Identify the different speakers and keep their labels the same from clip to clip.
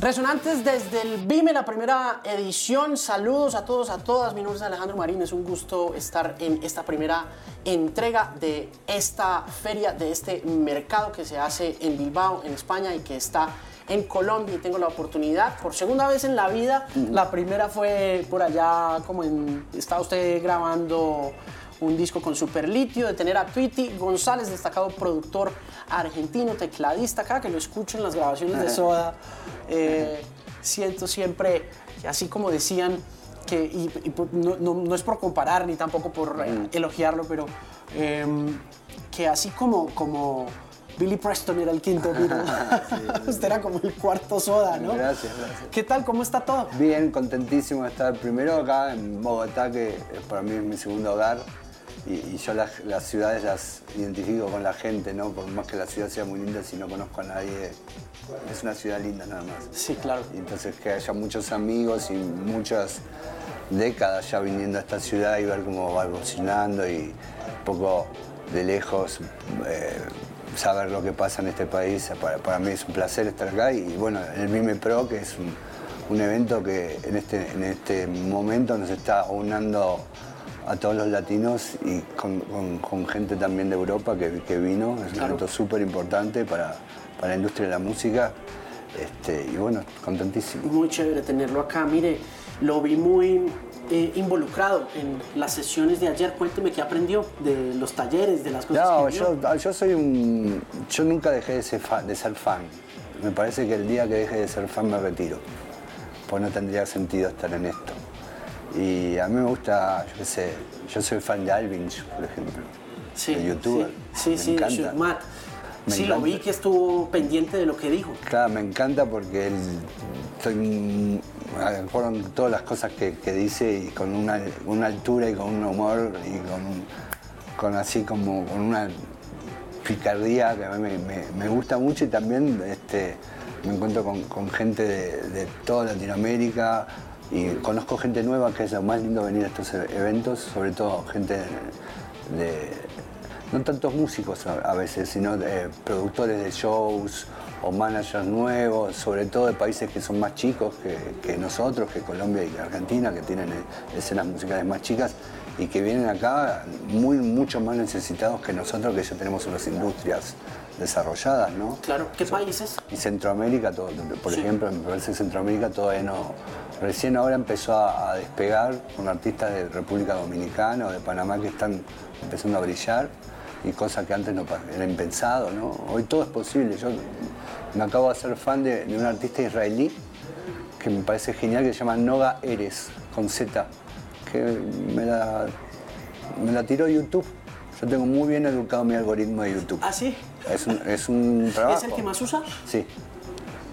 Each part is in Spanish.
Speaker 1: Resonantes desde el BIME, la primera edición. Saludos a todos, a todas. Mi nombre es Alejandro Marín. Es un gusto estar en esta primera entrega de esta feria, de este mercado que se hace en Bilbao, en España y que está en Colombia. Y tengo la oportunidad, por segunda vez en la vida, la primera fue por allá, como en. Estaba usted grabando un disco con Superlitio, de tener a Tweety González, destacado productor argentino, tecladista, acá que lo escucho en las grabaciones de Soda, eh, siento siempre, así como decían, que, y, no, es por comparar ni tampoco por eh, elogiarlo, pero em, que así como, como Billy Preston era el quinto Usted era como el cuarto soda, ¿no?
Speaker 2: Gracias, gracias.
Speaker 1: ¿Qué tal? ¿Cómo está todo?
Speaker 2: Bien, contentísimo de estar primero acá en Bogotá, que para mí es mi segundo hogar y, yo las, ciudades las identifico con la gente, ¿no? Por más que la ciudad sea muy linda, si no conozco a nadie, es una ciudad linda nada más.
Speaker 1: Sí, claro.
Speaker 2: Y entonces que haya muchos amigos y muchas décadas ya viniendo a esta ciudad y ver cómo va evolucionando y un poco de lejos eh, saber lo que pasa en este país, para, mí es un placer estar acá y bueno, el Mime Pro, que es un, un evento que en este, en este momento nos está unando a todos los latinos y con, gente también de Europa que, que vino. Es un evento súper importante para, para, la industria de la música. Este, y bueno, contentísimo.
Speaker 1: Muy chévere tenerlo acá. Mire, lo vi muy eh, involucrado en las sesiones de ayer. Cuénteme qué aprendió de los talleres, de las cosas
Speaker 2: no,
Speaker 1: que
Speaker 2: Yo, yo soy un... Yo nunca dejé de ser, fan, de ser fan. Me parece que el día que deje de ser fan me retiro. Pues no tendría sentido estar en esto. Y a mí me gusta, yo qué sé, yo soy fan de Alvin, por ejemplo.
Speaker 1: Sí,
Speaker 2: de youtuber.
Speaker 1: Sí, sí, me sí, encanta. sí, lo vi que estuvo pendiente de lo que dijo.
Speaker 2: Claro, me encanta porque él, estoy de todas las cosas que, dice y con una, altura y con un humor y con, con así como con una picardía que a mí me, gusta mucho y también este, me encuentro con, gente de, de toda Latinoamérica, y conozco gente nueva, que es lo más lindo venir a estos eventos, sobre todo gente de, no tantos músicos a, veces, sino productores de shows o managers nuevos, sobre todo de países que son más chicos que, nosotros, que Colombia y Argentina, que tienen escenas musicales más chicas y que vienen acá muy, mucho más necesitados que nosotros, que ya tenemos unas industrias desarrolladas, ¿no?
Speaker 1: Claro, ¿qué países?
Speaker 2: Y Centroamérica, todo, por ejemplo, me parece que Centroamérica todavía no, Recién ahora empezó a, despegar con artistas de República Dominicana o de Panamá que están empezando a brillar y cosas que antes no era impensado, ¿no? Hoy todo es posible. Yo me acabo de hacer fan de, un artista israelí que me parece genial que se llama Noga Eres, con Z, que me la, me la tiró YouTube. Yo tengo muy bien educado mi algoritmo de YouTube.
Speaker 1: ¿Ah, sí?
Speaker 2: Es un, es un trabajo.
Speaker 1: ¿Es el que más usa?
Speaker 2: Sí.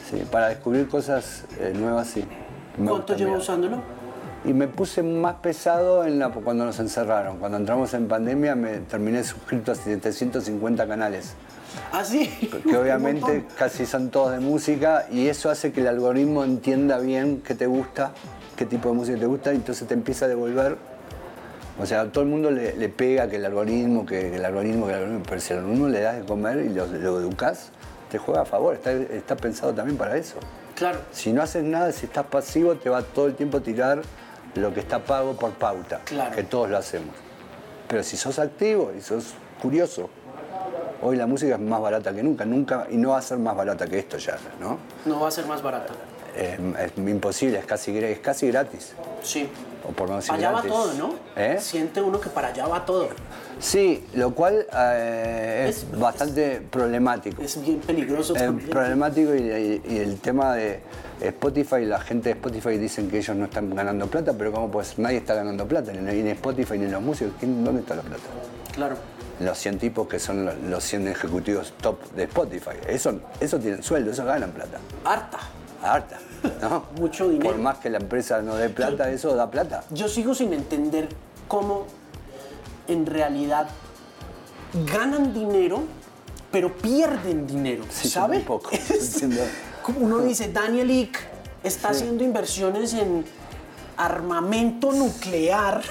Speaker 2: Sí, para descubrir cosas eh, nuevas, sí.
Speaker 1: ¿Cuánto llevo usándolo?
Speaker 2: Y me puse más pesado en la, cuando nos encerraron. Cuando entramos en pandemia me terminé suscrito a 750 canales.
Speaker 1: ¿Ah, sí?
Speaker 2: Que obviamente casi son todos de música y eso hace que el algoritmo entienda bien qué te gusta, qué tipo de música te gusta y entonces te empieza a devolver. O sea, a todo el mundo le, pega que el algoritmo, que el algoritmo, que el algoritmo, pero si al algoritmo le das de comer y lo, lo educas, te juega a favor, está, está pensado también para eso.
Speaker 1: Claro.
Speaker 2: Si no haces nada, si estás pasivo, te va todo el tiempo a tirar lo que está pago por pauta,
Speaker 1: claro.
Speaker 2: que todos lo hacemos. Pero si sos activo y sos curioso, hoy la música es más barata que nunca, nunca, y no va a ser más barata que esto ya, ¿no?
Speaker 1: No va a ser más barata.
Speaker 2: Es imposible, es casi, es casi gratis.
Speaker 1: Sí.
Speaker 2: O por no
Speaker 1: allá va todo, ¿no? ¿Eh? Siente uno que para allá va todo.
Speaker 2: Sí, lo cual eh, es, bastante problemático.
Speaker 1: Es bien peligroso.
Speaker 2: Es problemático y, el tema de Spotify, la gente de Spotify dicen que ellos no están ganando plata, pero ¿cómo pues Nadie está ganando plata, ni en Spotify ni en los músicos. ¿Dónde está la plata?
Speaker 1: Claro.
Speaker 2: Los 100 tipos que son los 100 ejecutivos top de Spotify. Eso, eso tienen sueldo, eso ganan plata.
Speaker 1: Harta.
Speaker 2: Harta. ¿no?
Speaker 1: Mucho dinero.
Speaker 2: Por más que la empresa no dé plata, eso da plata.
Speaker 1: Yo sigo sin entender cómo en realidad ganan dinero, pero pierden dinero,
Speaker 2: sí,
Speaker 1: ¿sabe?
Speaker 2: Un poco.
Speaker 1: uno dice, Daniel Ick está haciendo inversiones en armamento nuclear,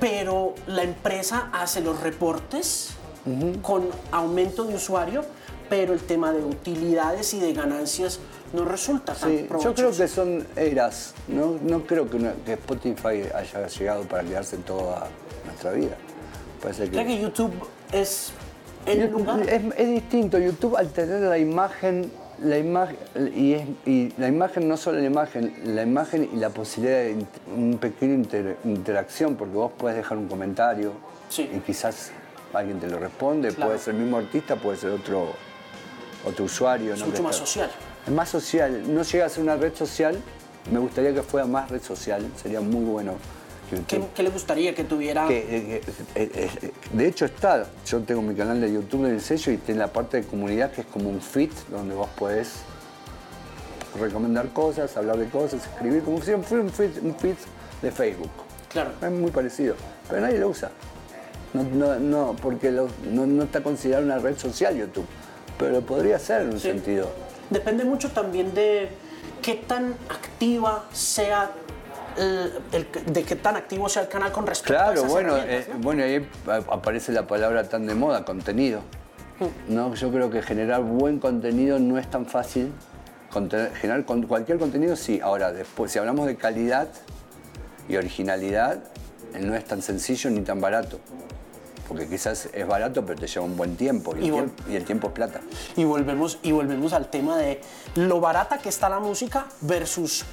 Speaker 1: pero la empresa hace los reportes con aumento de usuario, pero el tema de utilidades y de ganancias no resulta tan
Speaker 2: Sí, yo creo que son eras. No, no creo que, una- que Spotify haya llegado para quedarse toda nuestra vida. Parece
Speaker 1: ¿Cree que
Speaker 2: que.
Speaker 1: YouTube es el lugar?
Speaker 2: Es, es distinto. YouTube al tener la imagen, la imagen y, es- y la imagen no solo la imagen, la imagen y la posibilidad de int- un pequeño inter- interacción, porque vos puedes dejar un comentario
Speaker 1: Sí.
Speaker 2: y quizás alguien te lo responde,
Speaker 1: Claro.
Speaker 2: puede ser el mismo artista, puede ser otro, otro usuario.
Speaker 1: Es
Speaker 2: ¿no?
Speaker 1: mucho más social.
Speaker 2: Más social, no llega a ser una red social, me gustaría que fuera más red social, sería muy bueno.
Speaker 1: ¿Qué, qué le gustaría que tuviera?
Speaker 2: Que, eh, eh, eh, de hecho está, yo tengo mi canal de YouTube del sello y tiene la parte de comunidad que es como un feed donde vos podés recomendar cosas, hablar de cosas, escribir, como si fuera un feed, un feed de Facebook.
Speaker 1: Claro.
Speaker 2: Es muy parecido, pero nadie lo usa. No, no, no, porque lo- no, no está considerado una red social YouTube, pero podría ser en un
Speaker 1: Sí.
Speaker 2: sentido.
Speaker 1: Depende mucho también de qué tan activa sea el, el- de qué tan activo sea el canal con respecto a
Speaker 2: Claro, bueno, eh,
Speaker 1: ¿no?
Speaker 2: bueno, ahí aparece la palabra tan de moda, contenido.
Speaker 1: Hmm.
Speaker 2: No, yo creo que generar buen contenido no es tan fácil. Generar con- cualquier contenido sí. Ahora, después, si hablamos de calidad y originalidad, no es tan sencillo ni tan barato. Porque quizás es barato, pero te lleva un buen tiempo. Y,
Speaker 1: Y
Speaker 2: el,
Speaker 1: vol-
Speaker 2: tiempo, y el tiempo es plata.
Speaker 1: Y volvemos, y volvemos al tema de lo barata que está la música versus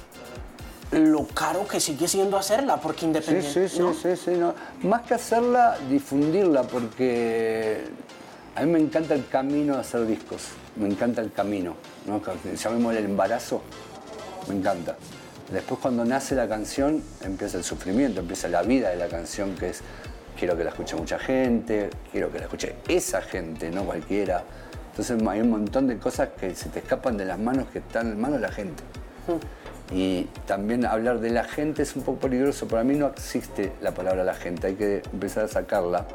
Speaker 1: lo caro que sigue siendo hacerla, porque
Speaker 2: Sí,
Speaker 1: independiente.
Speaker 2: sí, sí,
Speaker 1: ¿no?
Speaker 2: sí, sí, no. Más que hacerla, difundirla, porque a mí me encanta el camino de hacer discos. Me encanta el camino. ¿no? Llamémosle el embarazo. Me encanta. Después cuando nace la canción, empieza el sufrimiento, empieza la vida de la canción, que es quiero que la escuche mucha gente, quiero que la escuche esa gente, no cualquiera. Entonces hay un montón de cosas que se te escapan de las manos que están en manos de la gente. Y también hablar de la gente es un poco peligroso. Para mí no existe la palabra la gente, hay que empezar a sacarla.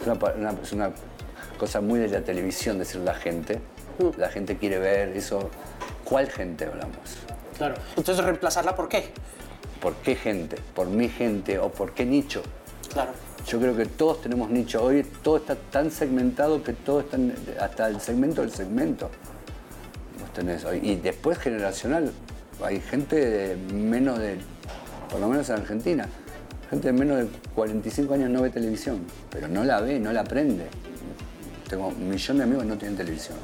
Speaker 2: Es una, una- es una cosa muy de la televisión decir la gente. La gente quiere ver eso. ¿Cuál gente hablamos?
Speaker 1: Claro. Entonces reemplazarla por qué?
Speaker 2: ¿Por qué gente? ¿Por mi gente? ¿O por qué nicho?
Speaker 1: Claro.
Speaker 2: Yo creo que todos tenemos nicho. Hoy todo está tan segmentado que todo está, hasta el segmento del segmento. Vos hoy. Y después generacional. Hay gente de menos de, por lo menos en Argentina, gente de menos de 45 años no ve televisión, pero no la ve, no la aprende. Tengo un millón de amigos que no tienen televisión,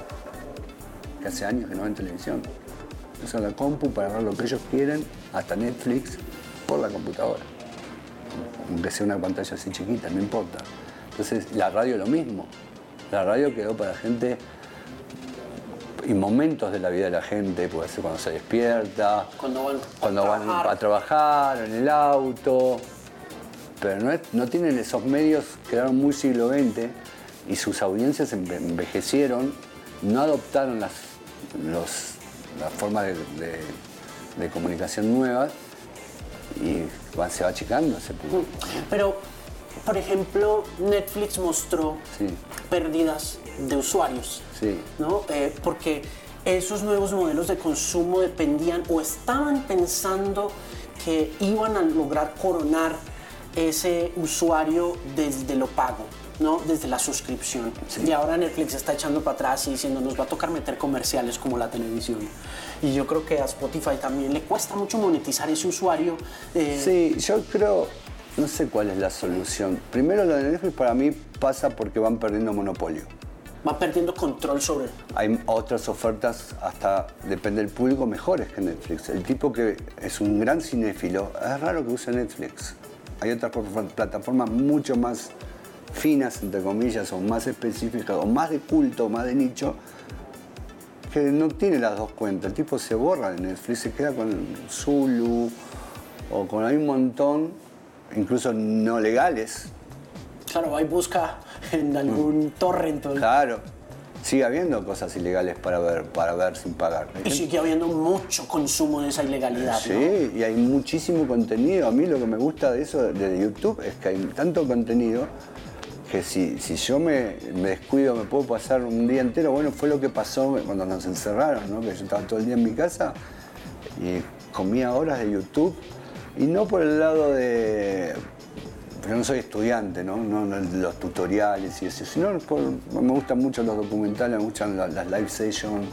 Speaker 2: que hace años que no ven televisión. Usan la compu para ver lo que ellos quieren, hasta Netflix, por la computadora aunque sea una pantalla así chiquita, no importa. Entonces, la radio lo mismo. La radio quedó para gente y momentos de la vida de la gente, puede ser cuando se despierta,
Speaker 1: Cuando van a
Speaker 2: cuando van
Speaker 1: trabajar.
Speaker 2: a trabajar, en el auto. Pero no, es- no tienen esos medios, quedaron muy siglo XX y sus audiencias enve- envejecieron, no adoptaron las, los- las formas de, de- de comunicación nuevas y va- se va achicando ese público.
Speaker 1: Pero, por ejemplo, Netflix mostró
Speaker 2: Sí.
Speaker 1: pérdidas de usuarios,
Speaker 2: Sí.
Speaker 1: ¿no? Eh, porque esos nuevos modelos de consumo dependían o estaban pensando que iban a lograr coronar ese usuario desde lo pago, ¿no? Desde la suscripción. Y ahora Netflix está echando para atrás y diciendo nos va a tocar meter comerciales como la televisión. Y yo creo que a Spotify también le cuesta mucho monetizar ese usuario. eh,
Speaker 2: Sí, yo creo, no sé cuál es la solución. Primero lo de Netflix para mí pasa porque van perdiendo monopolio.
Speaker 1: va perdiendo control sobre
Speaker 2: Hay otras ofertas, hasta depende del público, mejores que Netflix. El tipo que es un gran cinéfilo, es raro que use Netflix. Hay otras plataform- plataformas mucho más finas, entre comillas, o más específicas, o más de culto, más de nicho, que no tiene las dos cuentas. El tipo se borra de Netflix, se queda con Zulu, o con hay un montón, incluso no legales,
Speaker 1: Claro, ahí busca en algún torrent o-
Speaker 2: Claro. Sigue habiendo cosas ilegales para ver, para ver sin pagar.
Speaker 1: Y sigue habiendo mucho consumo de esa ilegalidad.
Speaker 2: Sí,
Speaker 1: ¿no?
Speaker 2: y hay muchísimo contenido. A mí lo que me gusta de eso, de YouTube, es que hay tanto contenido que si, si yo me, me descuido, me puedo pasar un día entero. Bueno, fue lo que pasó cuando nos encerraron, ¿no? que yo estaba todo el día en mi casa y comía horas de YouTube. Y no por el lado de, pero no soy estudiante, ¿no? No, no los tutoriales y eso, sino por- me gustan mucho los documentales, me gustan la- las live sessions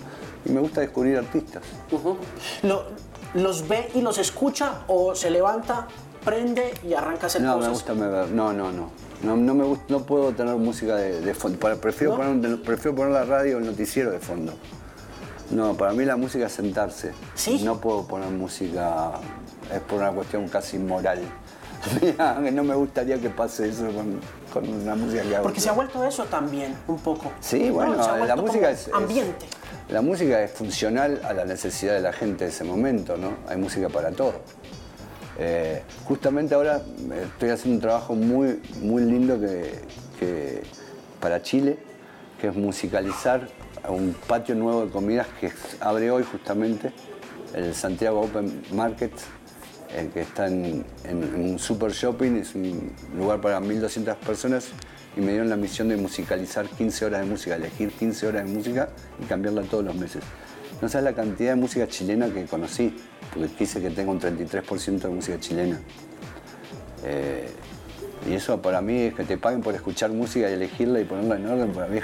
Speaker 2: y me gusta descubrir artistas.
Speaker 1: Lo- ¿Los ve y los escucha o se levanta, prende y arranca a hacer
Speaker 2: No,
Speaker 1: cosas?
Speaker 2: me gusta ver, no, no, no. No, no me gusta, no puedo tener música de, de fondo. Para- Prefiero,
Speaker 1: ¿No?
Speaker 2: poner, prefiero poner la radio o el noticiero de fondo. No, para mí la música es sentarse.
Speaker 1: ¿Sí?
Speaker 2: No puedo poner música, es por una cuestión casi moral. No me gustaría que pase eso con, con una música que hago.
Speaker 1: Porque se ha vuelto eso también, un poco.
Speaker 2: Sí,
Speaker 1: ¿No?
Speaker 2: bueno, la música es-
Speaker 1: Ambiente.
Speaker 2: La música es funcional a la necesidad de la gente de ese momento, ¿no? Hay música para todo. Eh, justamente ahora estoy haciendo un trabajo muy, muy lindo que, para Chile, que es musicalizar un patio nuevo de comidas que abre hoy justamente, el Santiago Open Market, eh, que está en, en- en un super shopping, es un lugar para 1.200 personas y me dieron la misión de musicalizar 15 horas de música, elegir 15 horas de música y cambiarla todos los meses. No sabes la cantidad de música chilena que conocí, porque quise que tenga un 33% de música chilena. Eh, y eso para mí es que te paguen por escuchar música y elegirla y ponerla en orden. Para mí,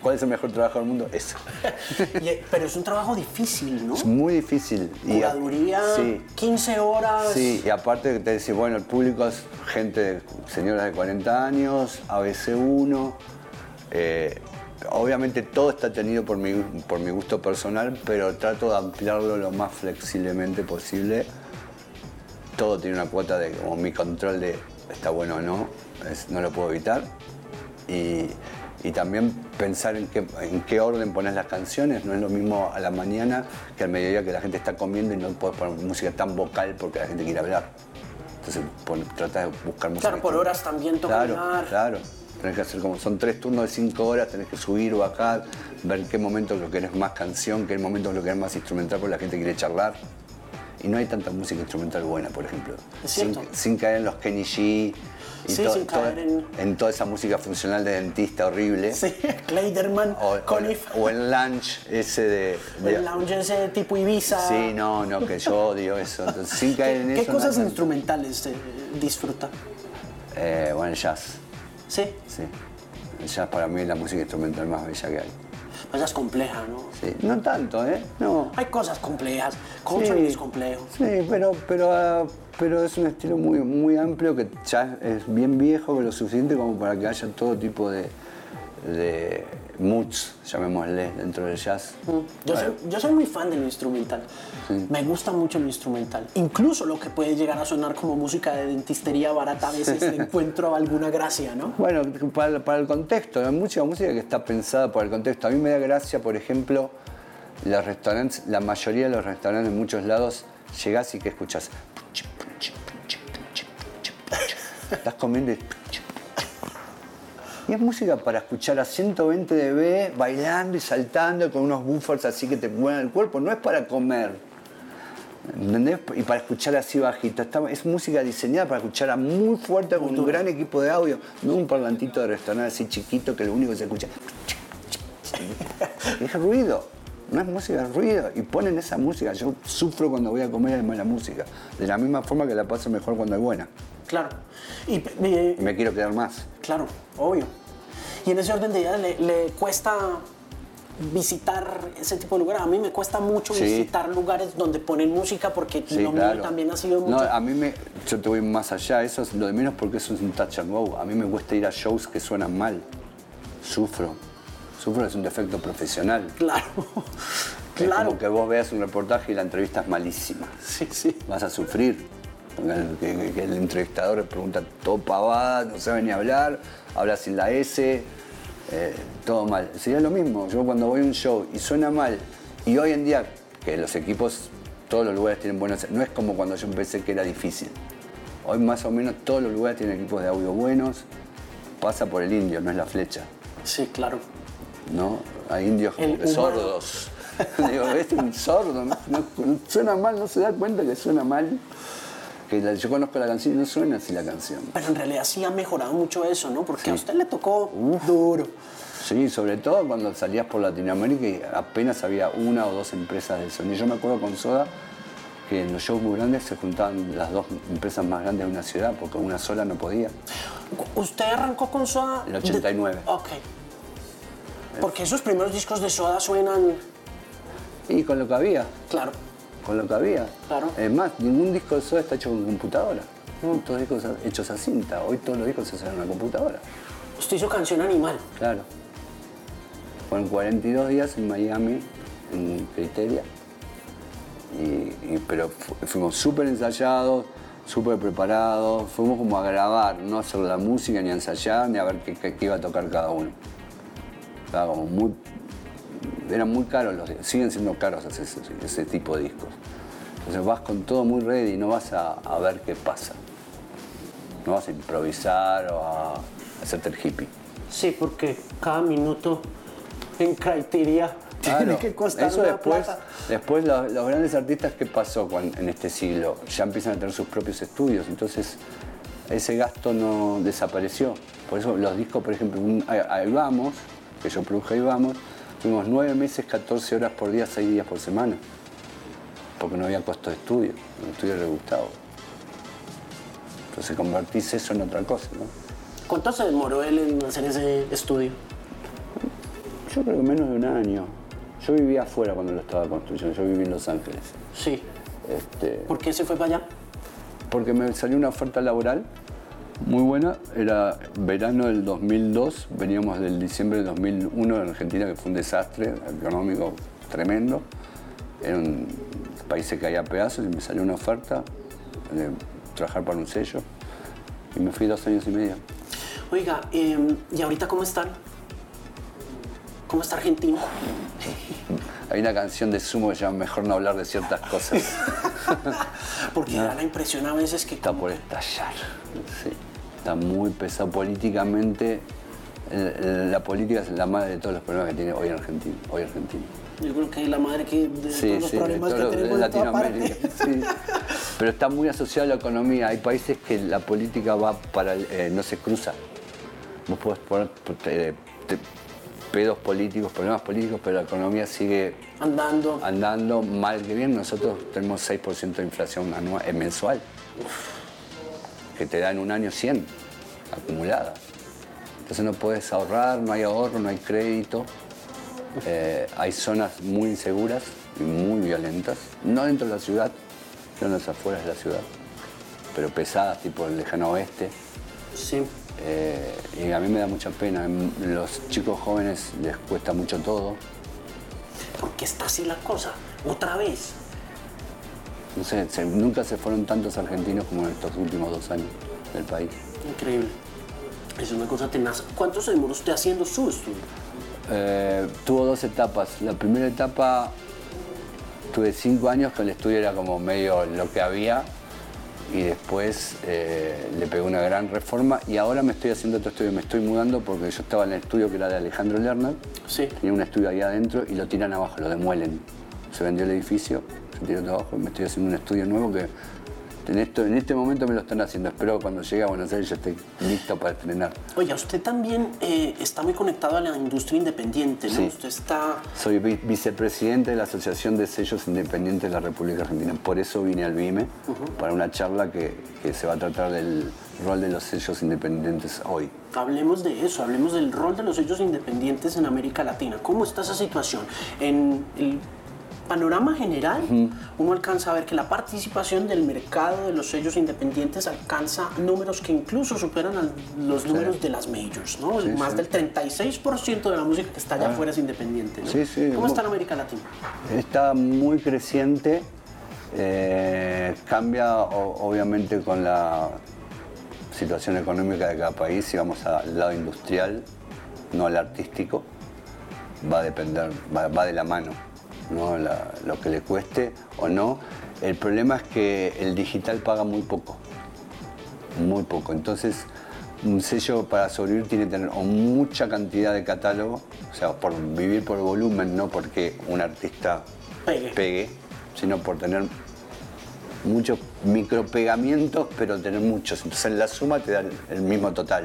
Speaker 2: ¿cuál es el mejor trabajo del mundo? Eso.
Speaker 1: Eh, pero es un trabajo difícil, ¿no?
Speaker 2: Es muy difícil.
Speaker 1: Curaduría,
Speaker 2: sí,
Speaker 1: 15 horas.
Speaker 2: Sí, y aparte te decís, bueno, el público es gente, señoras de 40 años, ABC1. eh, obviamente todo está tenido por mi, por mi gusto personal, pero trato de ampliarlo lo más flexiblemente posible. Todo tiene una cuota de como mi control de está bueno o no, es- no lo puedo evitar. Y, y también pensar en qué, en qué orden pones las canciones, no es lo mismo a la mañana que al mediodía que la gente está comiendo y no puedes poner música tan vocal porque la gente quiere hablar. Entonces pon- trata de buscar música.
Speaker 1: Claro, por horas también toca
Speaker 2: Claro, claro. Tenés que hacer como, son tres turnos de cinco horas, tenés que subir o bajar, ver qué momento lo querés más canción, qué momento lo querés más instrumental porque la gente quiere charlar. Y no hay tanta música instrumental buena, por ejemplo. Sin, sin caer en los Kenny G y
Speaker 1: Sí,
Speaker 2: to-
Speaker 1: sin
Speaker 2: to-
Speaker 1: caer en-
Speaker 2: en toda esa música funcional de dentista horrible.
Speaker 1: Sí, Kleiderman,
Speaker 2: O, o-
Speaker 1: Conniff,
Speaker 2: o el lunch ese de... de-
Speaker 1: el lounge ese tipo Ibiza.
Speaker 2: sí, no, no, que yo odio eso. Entonces, sin caer en
Speaker 1: ¿Qué
Speaker 2: eso...
Speaker 1: cosas
Speaker 2: no-
Speaker 1: instrumentales eh, disfruta?
Speaker 2: Eh, bueno, jazz,
Speaker 1: Sí,
Speaker 2: sí. El jazz para mí es la música instrumental más bella que hay.
Speaker 1: pues es compleja, ¿no?
Speaker 2: Sí, no tanto, ¿eh? No.
Speaker 1: Hay cosas complejas. Coltrane es complejo.
Speaker 2: Sí, pero, pero, ah, pero es un estilo muy, muy amplio que ya es bien viejo, pero lo suficiente como para que haya todo tipo de, de moods, llamémosle, dentro del jazz.
Speaker 1: Yo soy, yo soy muy fan del instrumental. Me gusta mucho el instrumental. Incluso lo que puede llegar a sonar como música de dentistería barata, a veces encuentro alguna gracia, ¿no?
Speaker 2: Bueno, para, para el contexto, hay mucha música que está pensada por el contexto. A mí me da gracia, por ejemplo, los restaurantes, la mayoría de los restaurantes en muchos lados, llegás y que escuchás. Estás comiendo y. Y es música para escuchar a 120 dB, bailando y saltando con unos buffers así que te mueven el cuerpo. No es para comer. ¿Entendés? Y para escuchar así bajito. Está- es música diseñada para escuchar a muy fuerte con un gran equipo de audio, no un parlantito de restaurante así chiquito que lo único que se escucha es ruido. No es música, es ruido. Y ponen esa música. Yo sufro cuando voy a comer hay mala música. De la misma forma que la paso mejor cuando hay buena.
Speaker 1: Claro. Y, eh,
Speaker 2: Y me quiero quedar más.
Speaker 1: Claro, obvio. Y en ese orden de ideas le, le cuesta visitar ese tipo de lugares. A mí me cuesta mucho
Speaker 2: Sí.
Speaker 1: visitar lugares donde ponen música porque
Speaker 2: Sí,
Speaker 1: lo
Speaker 2: claro.
Speaker 1: mío también ha sido
Speaker 2: No,
Speaker 1: mucho.
Speaker 2: a mí me. Yo te voy más allá. Eso es lo de menos porque eso es un touch and go. A mí me cuesta ir a shows que suenan mal. Sufro. Sufro es un defecto profesional.
Speaker 1: Claro.
Speaker 2: Es
Speaker 1: claro.
Speaker 2: como que vos veas un reportaje y la entrevista es malísima.
Speaker 1: Sí, sí.
Speaker 2: Vas a sufrir. Que- que el entrevistador pregunta todo pavada, no sabe ni hablar, habla sin la S, eh, todo mal. Sería lo mismo. Yo cuando voy a un show y suena mal, y hoy en día que los equipos, todos los lugares tienen buenos, no es como cuando yo empecé que era difícil. Hoy más o menos todos los lugares tienen equipos de audio buenos, pasa por el indio, no es la flecha.
Speaker 1: Sí, claro.
Speaker 2: ¿no? Hay indios
Speaker 1: El
Speaker 2: sordos. Digo, es un sordo, no suena mal, no se da cuenta que suena mal. Que la- yo conozco la canción y no suena así la canción.
Speaker 1: Pero en realidad sí ha mejorado mucho eso, ¿no? Porque a usted le tocó duro.
Speaker 2: Sí, sobre todo cuando salías por Latinoamérica y apenas había una o dos empresas de sonido. Yo me acuerdo con Soda que en los shows muy grandes se juntaban las dos empresas más grandes de una ciudad, porque una sola no podía.
Speaker 1: ¿Usted arrancó con Soda?
Speaker 2: El 89.
Speaker 1: Ok. Porque esos primeros discos de Soda suenan...
Speaker 2: Y con lo que había,
Speaker 1: Claro.
Speaker 2: Con lo que había.
Speaker 1: Claro.
Speaker 2: Es más, ningún disco de Soda está hecho con computadora. Todos discos hechos a cinta. Hoy todos los discos se hacen en la computadora.
Speaker 1: Usted hizo canción Animal.
Speaker 2: Claro. Fueron 42 días en Miami, en Criteria. Y, y- pero fu- fuimos súper ensayados, súper preparados. Fuimos como a grabar, no a hacer la música, ni a ensayar, ni a ver qué, qué- qué iba a tocar cada uno. Estaba como muy. Eran muy caros los siguen siendo caros ese, tipo de discos. Entonces vas con todo muy ready, no vas a, a ver qué pasa. No vas a improvisar o a hacerte el hippie.
Speaker 1: Sí, porque cada minuto en Criteria tiene
Speaker 2: Claro,
Speaker 1: que costar
Speaker 2: eso
Speaker 1: una
Speaker 2: después,
Speaker 1: plata.
Speaker 2: después los, los grandes artistas, ¿qué pasó en este siglo? Ya empiezan a tener sus propios estudios, entonces ese gasto no desapareció. Por eso los discos, por ejemplo, ahí vamos, que yo produje ahí vamos, fuimos nueve meses, 14 horas por día, 6 días por semana, porque no había costo de estudio, el estudio era de Gustavo. Entonces convertís eso en otra cosa, ¿no?
Speaker 1: ¿Cuánto se demoró él en hacer ese estudio?
Speaker 2: Yo creo que menos de un año. Yo vivía afuera cuando lo estaba construyendo, yo viví en Los Ángeles.
Speaker 1: Sí.
Speaker 2: Este,
Speaker 1: ¿Por qué se fue para allá?
Speaker 2: porque me salió una oferta laboral muy buena. Era verano del 2002, veníamos del diciembre del 2001 en Argentina, que fue un desastre económico tremendo. Era un país que caía a pedazos y me salió una oferta de trabajar para un sello. Y me fui dos años y medio.
Speaker 1: Oiga, em, ¿y ahorita cómo están? ¿Cómo está Argentina?
Speaker 2: Hay una canción de Sumo que se llama Mejor no hablar de ciertas cosas.
Speaker 1: Porque da la impresión a veces que
Speaker 2: Está por estallar. Sí. Está muy pesado políticamente. La política es la madre de todos los problemas que tiene hoy Argentina. Hoy Argentina.
Speaker 1: yo creo que la madre que de
Speaker 2: Sí,
Speaker 1: todos los
Speaker 2: sí, de
Speaker 1: problemas
Speaker 2: todo lo-
Speaker 1: que
Speaker 2: de
Speaker 1: tenemos en toda
Speaker 2: Latinoamérica. sí. Pero está muy asociado a la economía. Hay países que la política va para eh, no se cruza. Vos podés poner te- pedos políticos, problemas políticos, pero la economía sigue
Speaker 1: Andando.
Speaker 2: andando mal que bien. Nosotros tenemos 6% de inflación anual, eh, mensual, que te da en un año 100 acumulada. Entonces no puedes ahorrar, no hay ahorro, no hay crédito. Eh, hay zonas muy inseguras y muy violentas, no dentro de la ciudad, sino en las afueras de la ciudad, pero pesadas, tipo el lejano oeste.
Speaker 1: Sí.
Speaker 2: Eh, y a mí me da mucha pena. Los chicos jóvenes les cuesta mucho todo.
Speaker 1: ¿Por qué está así la cosa? Otra vez.
Speaker 2: No sé, se- nunca se fueron tantos argentinos como en estos últimos dos años del país.
Speaker 1: Increíble. Es una cosa tenaz. ¿Cuánto se demoró usted haciendo su estudio?
Speaker 2: Eh, tuvo dos etapas. La primera etapa tuve cinco años que el estudio era como medio lo que había y después eh, le pegué una gran reforma y ahora me estoy haciendo otro estudio, me estoy mudando porque yo estaba en el estudio que era de Alejandro Lerner,
Speaker 1: Sí.
Speaker 2: tenía un estudio ahí adentro y lo tiran abajo, lo demuelen. Se vendió el edificio, se tiró todo abajo y me estoy haciendo un estudio nuevo que en, esto, en este momento me lo están haciendo. Espero que cuando llegue a Buenos Aires ya esté listo para estrenar.
Speaker 1: Oye, usted también eh, está muy conectado a la industria independiente, ¿no?
Speaker 2: Sí.
Speaker 1: Usted está...
Speaker 2: Soy vi- vicepresidente de la Asociación de Sellos Independientes de la República Argentina. Por eso vine al BIME, para una charla que, que se va a tratar del rol de los sellos independientes hoy.
Speaker 1: Hablemos de eso, hablemos del rol de los sellos independientes en América Latina. ¿Cómo está esa situación? En el panorama general, uno alcanza a ver que la participación del mercado de los sellos independientes alcanza números que incluso superan a los números de las majors, ¿no?
Speaker 2: Sí,
Speaker 1: Más
Speaker 2: sí.
Speaker 1: del 36% de la música que está allá afuera es independiente, ¿Cómo está en América Latina?
Speaker 2: Está muy creciente, eh, cambia o- obviamente con la situación económica de cada país, si vamos al lado industrial, no al artístico, va a depender, va, va de la mano, ¿no? La- lo que le cueste o no. El problema es que el digital paga muy poco, muy poco. Entonces, un sello para sobrevivir tiene que tener o mucha cantidad de catálogo, o sea, por vivir por volumen, no porque un artista
Speaker 1: Pegue.
Speaker 2: pegue, sino por tener muchos micropegamientos, pero tener muchos. Entonces, en la suma te da el, mismo total,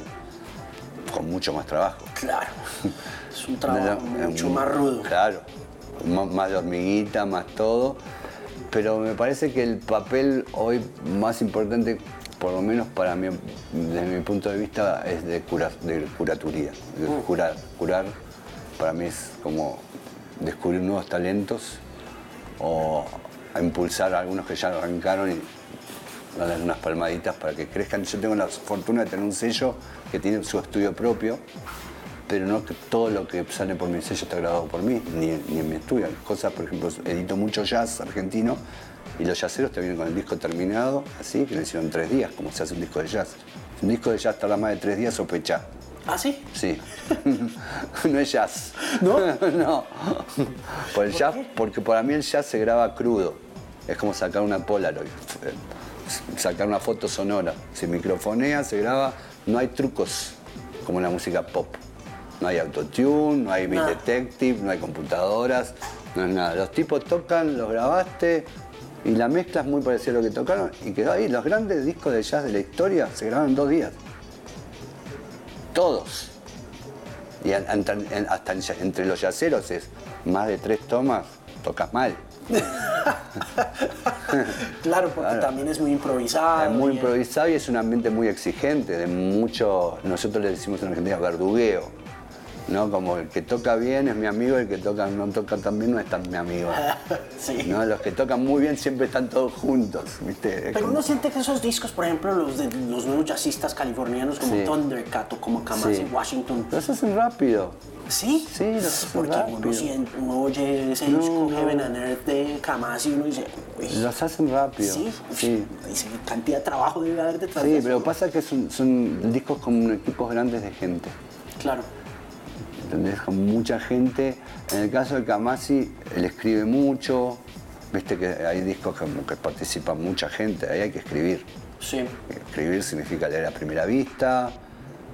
Speaker 2: con mucho más trabajo.
Speaker 1: Claro, es un trabajo mucho más rudo.
Speaker 2: Claro, más, de hormiguita, más todo. pero me parece que el papel hoy más importante, por lo menos para mí, desde mi punto de vista, es de, cura, de curaturía. De
Speaker 1: Mm.
Speaker 2: curar, curar para mí es como descubrir nuevos talentos o a impulsar a algunos que ya arrancaron y darles unas palmaditas para que crezcan. Yo tengo la fortuna de tener un sello que tiene su estudio propio, pero no que todo lo que sale por mi sello está grabado por mí, ni, ni en mi estudio. Hay Cosas, por ejemplo, edito mucho jazz argentino y los jazzeros te vienen con el disco terminado, así, que lo hicieron en tres días, como se hace un disco de jazz. Un disco de jazz tarda más de tres días, sospecha.
Speaker 1: ¿Ah, sí?
Speaker 2: Sí. no es jazz.
Speaker 1: ¿No?
Speaker 2: no. Por el jazz, porque para mí el jazz se graba crudo. Es como sacar una Polaroid. eh, Sacar una foto sonora. Se microfonea, se graba. No hay trucos como en la música pop. No hay autotune, no hay beat
Speaker 1: Nada.
Speaker 2: detective, no hay computadoras, no es nada. Los tipos tocan, los grabaste y la mezcla es muy parecida a lo que tocaron y quedó ahí. Los grandes discos de jazz de la historia se graban en dos días. Todos. Y hasta en- entre los yaceros es más de tres tomas, tocas mal.
Speaker 1: Claro, porque
Speaker 2: Claro.
Speaker 1: también es muy improvisado.
Speaker 2: es muy
Speaker 1: y-
Speaker 2: improvisado y es un ambiente muy exigente, de mucho, nosotros le decimos en Argentina verdugueo. ¿No? Como el que toca bien es mi amigo, el que toca, no toca tan bien no es tan mi amigo.
Speaker 1: Sí.
Speaker 2: ¿no? Los que tocan muy bien siempre están todos juntos. ¿viste?
Speaker 1: Pero
Speaker 2: como-
Speaker 1: uno siente que esos discos, por ejemplo, los de los nuevos jazzistas californianos como
Speaker 2: Sí.
Speaker 1: Thundercat o como Kamasi
Speaker 2: Sí.
Speaker 1: Washington,
Speaker 2: Los hacen rápido.
Speaker 1: ¿sí?
Speaker 2: Sí, los hacen
Speaker 1: Porque
Speaker 2: rápido.
Speaker 1: uno, siente, uno oye ese
Speaker 2: No,
Speaker 1: disco
Speaker 2: no.
Speaker 1: Heaven and Earth de Kamasi y uno dice, uy,
Speaker 2: Los hacen rápido.
Speaker 1: sí,
Speaker 2: sí.
Speaker 1: dice cantidad de trabajo debe haber detrás de
Speaker 2: Sí,
Speaker 1: eso.
Speaker 2: pero pasa que son, son discos con equipos grandes de gente.
Speaker 1: Claro.
Speaker 2: ¿Entendés? Con mucha gente. En el caso de Kamasi, él escribe mucho. Viste que hay discos como que participa mucha gente, ahí hay que escribir.
Speaker 1: Sí.
Speaker 2: Escribir significa leer a primera vista.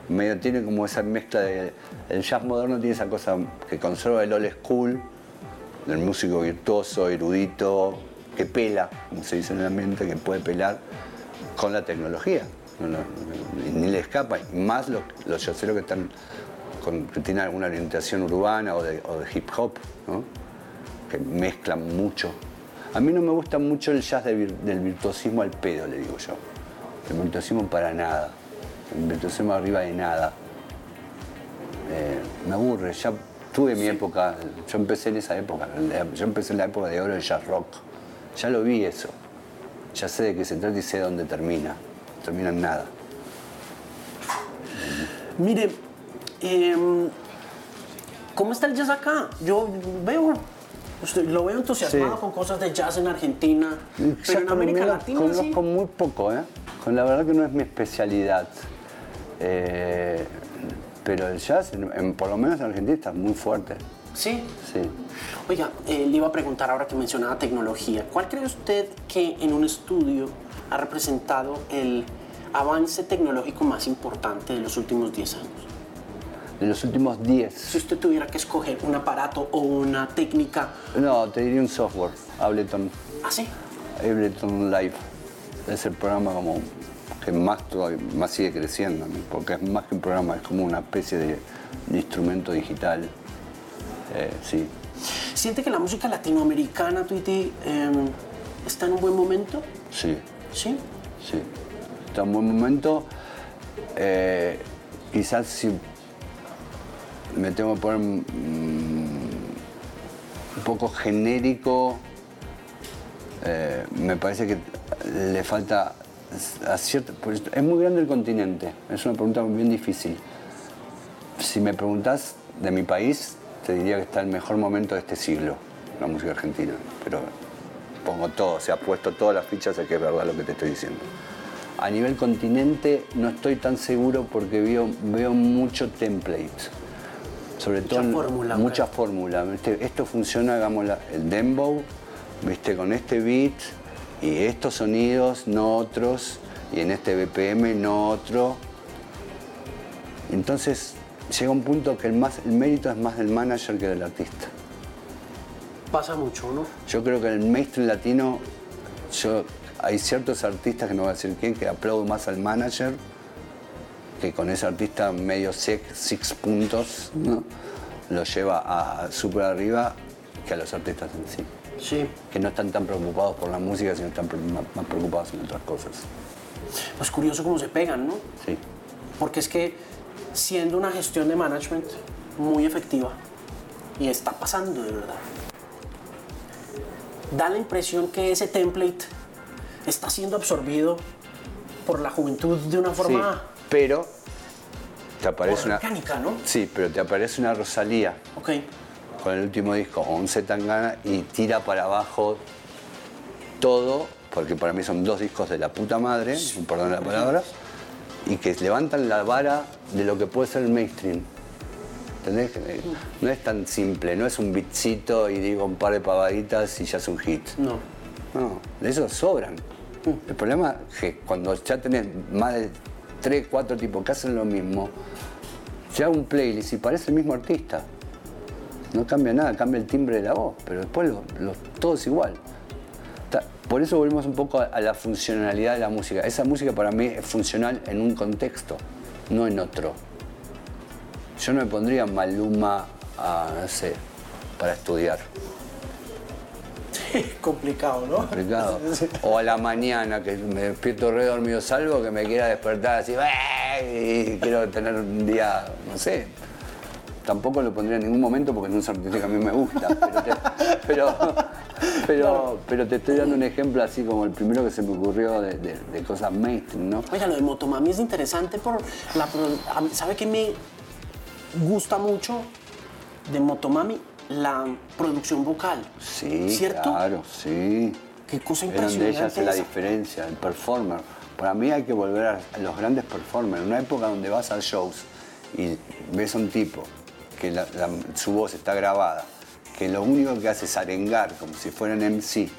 Speaker 2: Medio tiene como esa mezcla de. El jazz moderno tiene esa cosa que conserva el old school, del músico virtuoso, erudito, que pela, como se dice en el ambiente, que puede pelar con la tecnología. No, no, y ni le escapa. Y más los, los que están con- que tienen alguna orientación urbana o de, o de hip hop, ¿no? que mezclan mucho. A mí no me gusta mucho el jazz vir- del virtuosismo al pedo, le digo yo. El virtuosismo para nada. El virtuosismo arriba de nada. Eh, me aburre, ya tuve mi época, yo empecé en esa época, yo empecé en la época de oro del jazz rock. Ya lo vi eso. Ya sé de qué se trata y sé dónde termina. Termina en nada.
Speaker 1: Mire, em, ¿cómo está el jazz acá? Yo veo, usted, lo veo entusiasmado
Speaker 2: Sí.
Speaker 1: con cosas de jazz en Argentina, pero en América Latina
Speaker 2: Conozco
Speaker 1: sí.
Speaker 2: muy poco, ¿eh? Con la verdad que no es mi especialidad. Eh, pero el jazz, en- por lo menos en Argentina, está muy fuerte.
Speaker 1: Sí.
Speaker 2: Sí.
Speaker 1: Oiga, eh, le iba a preguntar ahora que mencionaba tecnología, ¿cuál cree usted que en un estudio ha representado el avance tecnológico más importante de los últimos 10 años?
Speaker 2: En los últimos 10.
Speaker 1: Si usted tuviera que escoger un aparato o una técnica,
Speaker 2: No, te diría un software, Ableton.
Speaker 1: así.
Speaker 2: Ableton Live. Es el programa como que más, todavía, más sigue creciendo, ¿no? porque es más que un programa, es como una especie de, de instrumento digital. Eh, sí.
Speaker 1: ¿Siente que la música latinoamericana, Tweety, em, está en un buen momento?
Speaker 2: Sí,
Speaker 1: Sí.
Speaker 2: sí. Está en buen momento. Eh, quizás si me tengo que poner mm, un poco genérico, eh, me parece que le falta a cierto, es muy grande el continente, es una pregunta bien difícil. Si me preguntas de mi país, te diría que está el mejor momento de este siglo, la música argentina, pero pongo todo, se ha puesto todas las fichas de que es verdad lo que te estoy diciendo. A nivel continente no estoy tan seguro porque veo, veo mucho template. Sobre todo en-
Speaker 1: fórmula,
Speaker 2: mucha fórmula. ¿viste? Esto funciona, hagamos el dembow, ¿viste? con este beat y estos sonidos, no otros, y en este BPM, no otro. Entonces llega un punto que el, más, el mérito es más del manager que del artista.
Speaker 1: Pasa mucho, ¿no?
Speaker 2: Yo creo que en el mainstream latino, yo, hay ciertos artistas, que no voy a decir quién, que aplaudo más al manager, que con ese artista medio six, six puntos, ¿no? lo lleva a súper arriba, que a los artistas en sí.
Speaker 1: Sí.
Speaker 2: Que no están tan preocupados por la música, sino están más, más preocupados en otras cosas.
Speaker 1: Pues curioso cómo se pegan, ¿no?
Speaker 2: Sí.
Speaker 1: Porque es que siendo una gestión de management muy efectiva, y está pasando de verdad, da la impresión que ese template está siendo absorbido por la juventud de una
Speaker 2: Sí,
Speaker 1: forma
Speaker 2: pero te aparece una. Sí, pero te aparece una Rosalía
Speaker 1: Ok.
Speaker 2: con el último disco o un Zetangana y tira para abajo todo, porque para mí son dos discos de la puta madre, perdón la palabra, y que levantan la vara de lo que puede ser el mainstream. ¿Entendés? No es tan simple, no es un bitcito y digo un par de pavaditas y ya es un hit.
Speaker 1: No.
Speaker 2: No, de esos sobran. El problema es que cuando ya tenés más de 3, 4 tipos que hacen lo mismo, ya un playlist y parece el mismo artista. No cambia nada, cambia el timbre de la voz, pero después lo- todo es igual. Por eso volvemos un poco a, a la funcionalidad de la música. Esa música para mí es funcional en un contexto, no en otro. Yo no me pondría Maluma a, no sé, para estudiar.
Speaker 1: Complicado, ¿no?
Speaker 2: complicado. O a la mañana, que me despierto re dormido, salvo que me quiera despertar así, y quiero tener un día, no sé. Tampoco lo pondría en ningún momento porque no es un artista que a mí me gusta. Pero te, pero, pero, pero te estoy dando un ejemplo así como el primero que se me ocurrió de, de- de cosas mainstream, ¿no?
Speaker 1: Oiga, lo de Motomami es interesante por la... ¿Sabe qué me gusta mucho de Motomami? La producción vocal.
Speaker 2: Sí,
Speaker 1: ¿Cierto?
Speaker 2: claro, sí.
Speaker 1: Qué cosa
Speaker 2: Es donde ella hace
Speaker 1: impresionante
Speaker 2: la diferencia, el performer. Para mí hay que volver a los grandes performers. En una época donde vas a shows y ves a un tipo que la- la- su voz está grabada, que lo único que hace es arengar como si fuera un MC,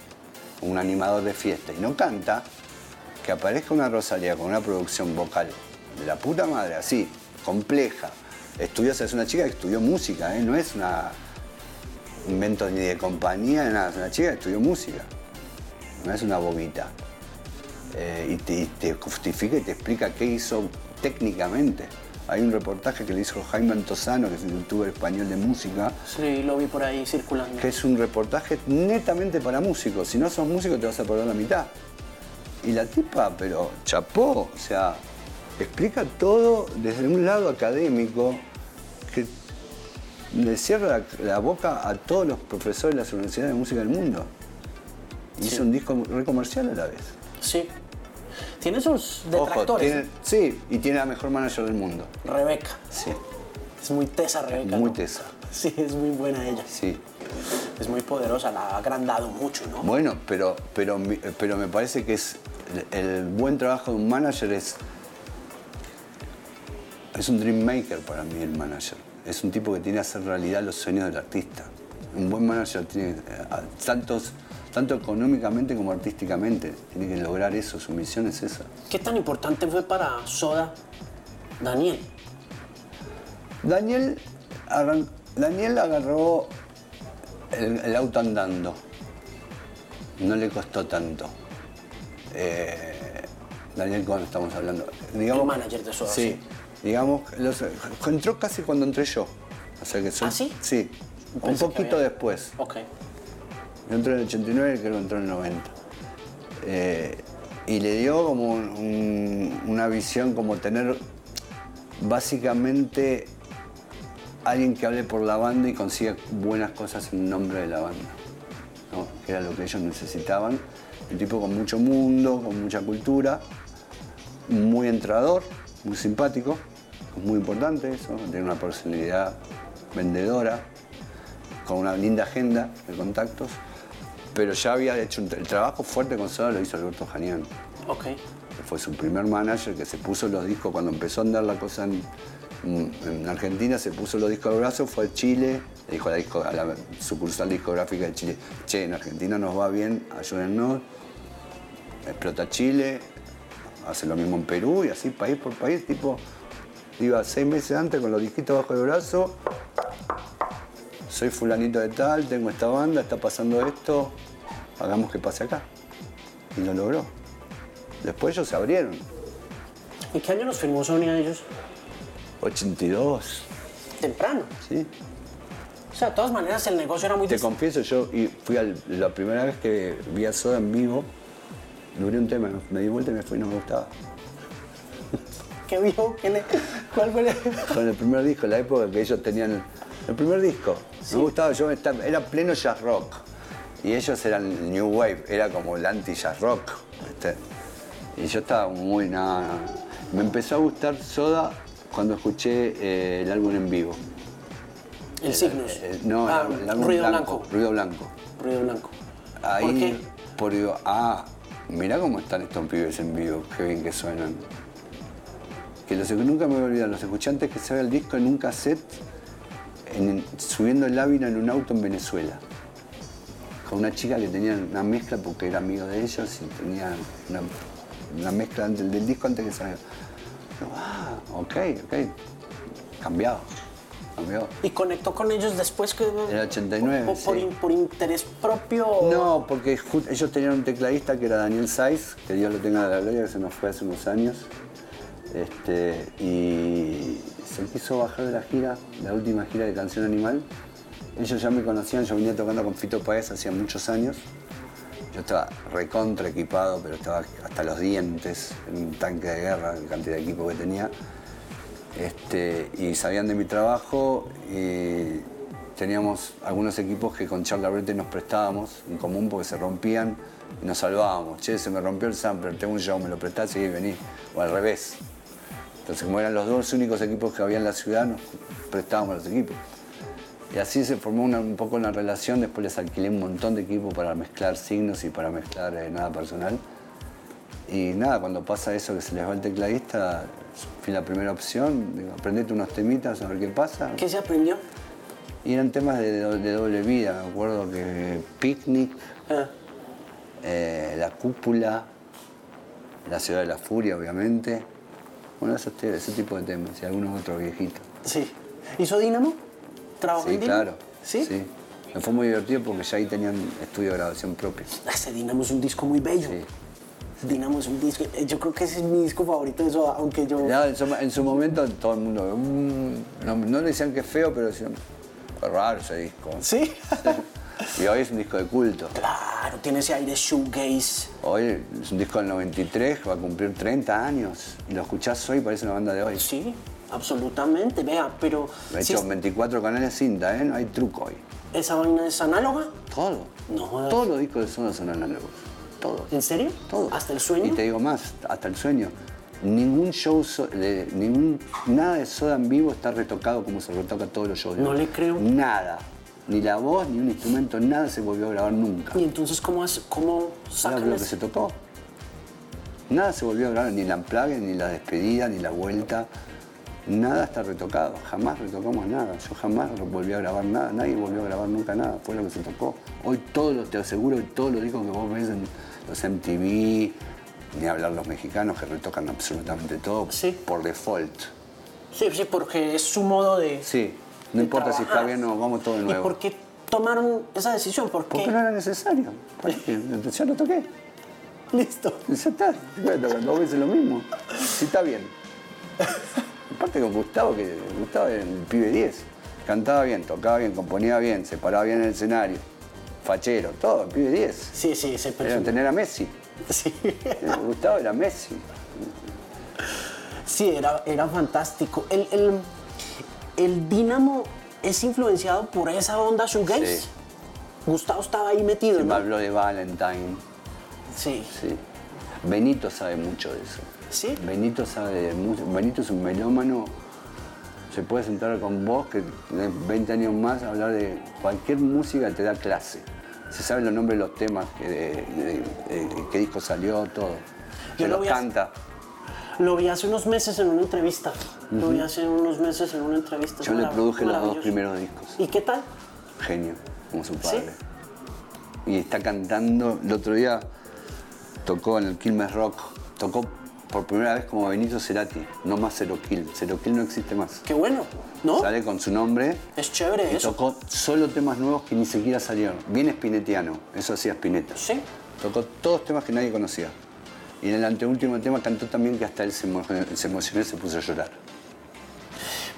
Speaker 2: un animador de fiesta, y no canta, que aparezca una Rosalía con una producción vocal de la puta madre, así, compleja. Estudió, es una chica que estudió música, ¿eh? no es una invento ni de compañía, ni nada, es una chica que estudió música no es una bobita. Eh, y, te, justifica y te explica qué hizo técnicamente. Hay un reportaje que le hizo Jaime Antosano, que es un youtuber español de música,
Speaker 1: Sí, lo vi por ahí circulando.
Speaker 2: que es un reportaje netamente para músicos. Si no sos músico te vas a perder la mitad. Y la tipa, pero chapó, o sea, explica todo desde un lado académico le cierra la, boca a todos los profesores de las universidades de música del mundo. Y hizo un disco re comercial a la vez.
Speaker 1: Sí. Tiene sus
Speaker 2: Ojo,
Speaker 1: detractores.
Speaker 2: tiene- sí, y tiene la mejor manager del mundo.
Speaker 1: Rebeca.
Speaker 2: Sí,
Speaker 1: Es muy tesa, Rebeca.
Speaker 2: muy
Speaker 1: ¿no?
Speaker 2: tesa.
Speaker 1: Sí, es muy buena ella.
Speaker 2: Sí.
Speaker 1: Es muy poderosa, la ha agrandado mucho, ¿no?
Speaker 2: Bueno, pero, pero, pero me parece que es el, el buen trabajo de un manager es es un dream maker para mí el manager. Es un tipo que tiene que hacer realidad los sueños del artista. Un buen manager tiene eh, tantos tanto económicamente como artísticamente tiene que lograr eso. Su misión es esa.
Speaker 1: ¿Qué tan importante fue para Soda Daniel?
Speaker 2: Daniel, arran- Daniel agarró el, el auto andando. No le costó tanto. Eh, Daniel, cuando estamos hablando. Digamos,
Speaker 1: El manager de Soda, sí.
Speaker 2: Digamos, los- entró casi cuando entré yo. O sea que soy-
Speaker 1: ¿Ah, sí?
Speaker 2: Sí. Un poquito
Speaker 1: había-
Speaker 2: después.
Speaker 1: Ok.
Speaker 2: Yo entré en el 89 y creo que entró en el 90. Eh, y le dio como un- un- una visión, como tener básicamente alguien que hable por la banda y consiga buenas cosas en nombre de la banda. ¿no? Que era lo que ellos necesitaban. Un tipo con mucho mundo, con mucha cultura, muy entrador, muy simpático, es muy importante eso, tiene una personalidad vendedora, con una linda agenda de contactos, pero ya había hecho un el trabajo fuerte con Soda lo hizo Alberto Janián,
Speaker 1: Ok.
Speaker 2: que fue su primer manager que se puso los discos cuando empezó a andar la cosa en, en Argentina, se puso los discos al brazo, fue a Chile, le dijo a la, disco- a la sucursal discográfica de Chile, che, en Argentina nos va bien, ayúdennos, explota Chile, hace lo mismo en Perú y así país por país, tipo, iba seis meses antes con los disquitos bajo el brazo, soy fulanito de tal, tengo esta banda, está pasando esto, hagamos que pase acá. Y lo logró. Después ellos se abrieron.
Speaker 1: ¿En qué año nos firmó Sony a ellos?
Speaker 2: 82,
Speaker 1: Temprano.
Speaker 2: ¿sí?
Speaker 1: sea, de todas maneras el negocio era muy
Speaker 2: Te confieso, yo y fui al- la primera vez que vi a Soda en vivo, duré un tema, me di vuelta y me fui y no me gustaba.
Speaker 1: ¿Qué vio? ¿Qué le- ¿Cuál fue el-
Speaker 2: Con el primer disco, la época que ellos tenían el primer disco. Me gustaba, yo estaba- era pleno jazz rock. Y ellos eran New Wave, era como el anti-jazz rock. ¿viste? Y yo estaba muy nada. Me empezó a gustar Soda cuando escuché eh, el álbum en vivo.
Speaker 1: El Signos.
Speaker 2: Eh, no,
Speaker 1: Ah,
Speaker 2: el, el álbum
Speaker 1: Ruido
Speaker 2: blanco,
Speaker 1: Blanco.
Speaker 2: Ruido Blanco.
Speaker 1: Ruido Blanco.
Speaker 2: Ahí,
Speaker 1: ¿Por qué?
Speaker 2: por ah, mirá cómo están estos pibes en vivo, qué bien que suenan. Que los, nunca me voy a olvidar, los escuchantes que se el disco en un cassette, en- subiendo el Ávila en un auto en Venezuela. Con una chica que tenía una mezcla porque era amigo de ellos y tenía una, mezcla del disco antes que. Yo, ah, ok, ok. Cambiado,
Speaker 1: Y conectó con ellos después que...
Speaker 2: En el 89,
Speaker 1: Por, por
Speaker 2: sí.
Speaker 1: in- por interés propio.
Speaker 2: No, porque ellos tenían un tecladista que era Daniel Saiz, que Dios lo tenga de la gloria, que se nos fue hace unos años. Este, y se quiso bajar de la gira, la última gira de Canción Animal. Ellos ya me conocían, yo venía tocando con Fito Paez hacía muchos años. Yo estaba recontra equipado, pero estaba hasta los dientes, en un tanque de guerra, la cantidad de equipo que tenía. Este, y sabían de mi trabajo y teníamos algunos equipos que con Charlie Abrete nos prestábamos en común porque se rompían y nos salvábamos. Che, se me rompió el sampler, tengo un show, me lo prestás y vení. O al revés. Entonces, como eran los dos únicos equipos que había en la ciudad, nos prestábamos los equipos. Y así se formó un poco una relación. Después les alquilé un montón de equipos para mezclar signos y para mezclar eh, nada personal. Y nada, cuando pasa eso que se les va el tecladista, fui la primera opción, digo, aprendete unos temitas a ver qué pasa.
Speaker 1: ¿Qué se aprendió?
Speaker 2: Y eran temas de, do- de doble vida, me acuerdo que Picnic,
Speaker 1: Ah,
Speaker 2: eh, La Cúpula, La Ciudad de la Furia, obviamente. Bueno, esos ese tipo de temas y algunos otros viejitos.
Speaker 1: sí. ¿Hizo Dínamo? ¿Trabajó
Speaker 2: Sí,
Speaker 1: en Dínamo?
Speaker 2: claro.
Speaker 1: ¿Sí?
Speaker 2: Sí. Me fue muy divertido porque ya ahí tenían estudio de grabación propio.
Speaker 1: Ese Dínamo es un disco muy bello.
Speaker 2: Sí.
Speaker 1: Dínamo es un disco. eh, Yo creo que ese es mi disco favorito de Soda, aunque yo.
Speaker 2: En, su, en su momento todo el mundo, mm, no, no le decían que es feo, pero decían, qué raro ese disco.
Speaker 1: ¿Sí?
Speaker 2: Y hoy es un disco de culto.
Speaker 1: claro, tiene ese aire shoegaze.
Speaker 2: Hoy es un disco del 93, que va a cumplir 30 años. Y lo escuchás hoy parece una banda de hoy.
Speaker 1: Sí, absolutamente. Vea, pero.
Speaker 2: De
Speaker 1: si
Speaker 2: hecho,
Speaker 1: es-
Speaker 2: 24 canales cinta, ¿eh? No hay truco hoy.
Speaker 1: ¿Esa vaina es análoga?
Speaker 2: Todo.
Speaker 1: No.
Speaker 2: Todos los discos de Soda son análogos. Todos.
Speaker 1: ¿En serio?
Speaker 2: Todos.
Speaker 1: ¿Hasta el sueño?
Speaker 2: Y te digo más, hasta el sueño. Ningún show, so- de- ningún, nada de Soda en vivo está retocado como se retoca todos los shows.
Speaker 1: No le creo.
Speaker 2: Nada. Ni la voz, ni un instrumento, nada se volvió a grabar nunca.
Speaker 1: ¿Y entonces cómo, es, cómo
Speaker 2: Nada
Speaker 1: sacan
Speaker 2: lo que se tocó. Nada se volvió a grabar, ni la amplague, ni la despedida, ni la vuelta. Nada está retocado, jamás retocamos nada. Yo jamás volví a grabar nada, nadie volvió a grabar nunca nada, fue lo que se tocó. Hoy todos los, te aseguro todos los discos que vos ves en los MTV, ni hablar los mexicanos que retocan absolutamente todo
Speaker 1: Sí.
Speaker 2: por default.
Speaker 1: Sí, sí, porque es su modo de.
Speaker 2: Sí, no
Speaker 1: de
Speaker 2: importa si está bien o no, vamos todo de
Speaker 1: ¿Y
Speaker 2: nuevo.
Speaker 1: por qué tomaron esa decisión? ¿Por qué?
Speaker 2: Porque no era necesario. Ya lo toqué.
Speaker 1: Listo.
Speaker 2: Ya está, tocar dos veces lo mismo. Sí, está bien. Aparte con Gustavo, que Gustavo era el pibe 10. Cantaba bien, tocaba bien, componía bien, se paraba bien en el escenario. Fachero, todo, el pibe 10.
Speaker 1: Sí, sí, se perfil.
Speaker 2: tener a Messi.
Speaker 1: Sí.
Speaker 2: Gustavo era Messi.
Speaker 1: Sí, era, era fantástico. El, el, el Dínamo es influenciado por esa onda shoegaze.
Speaker 2: Sí.
Speaker 1: Gustavo estaba ahí metido,
Speaker 2: Me
Speaker 1: ¿no?
Speaker 2: habló de Valentine.
Speaker 1: Sí.
Speaker 2: Sí. Benito sabe mucho de eso.
Speaker 1: ¿Sí?
Speaker 2: Benito sabe de música. Benito es un melómano. Se puede sentar con vos que tenés 20 años más a hablar de cualquier música te da clase. Se sabe los nombres de los temas, que de, de- de- de qué disco salió, todo.
Speaker 1: Yo
Speaker 2: Se
Speaker 1: lo
Speaker 2: los canta.
Speaker 1: Lo vi hace unos meses en una entrevista. Lo vi hace unos meses en una entrevista.
Speaker 2: Yo le produje los dos primeros discos.
Speaker 1: ¿Y qué tal?
Speaker 2: Genio, como su padre. Y está cantando. El otro día tocó en el Quilmes Rock. Tocó por primera vez como Benito Cerati. No más. Zero Kill no existe más.
Speaker 1: Qué bueno, ¿no?
Speaker 2: Sale con su nombre.
Speaker 1: Es chévere
Speaker 2: Y
Speaker 1: eso.
Speaker 2: tocó solo temas nuevos que ni siquiera salieron. Bien espinetiano, eso hacía Spinetta.
Speaker 1: Sí.
Speaker 2: Tocó todos temas que nadie conocía. Y en el anteúltimo tema cantó también que hasta él se, emo- se emocionó y se puso a llorar.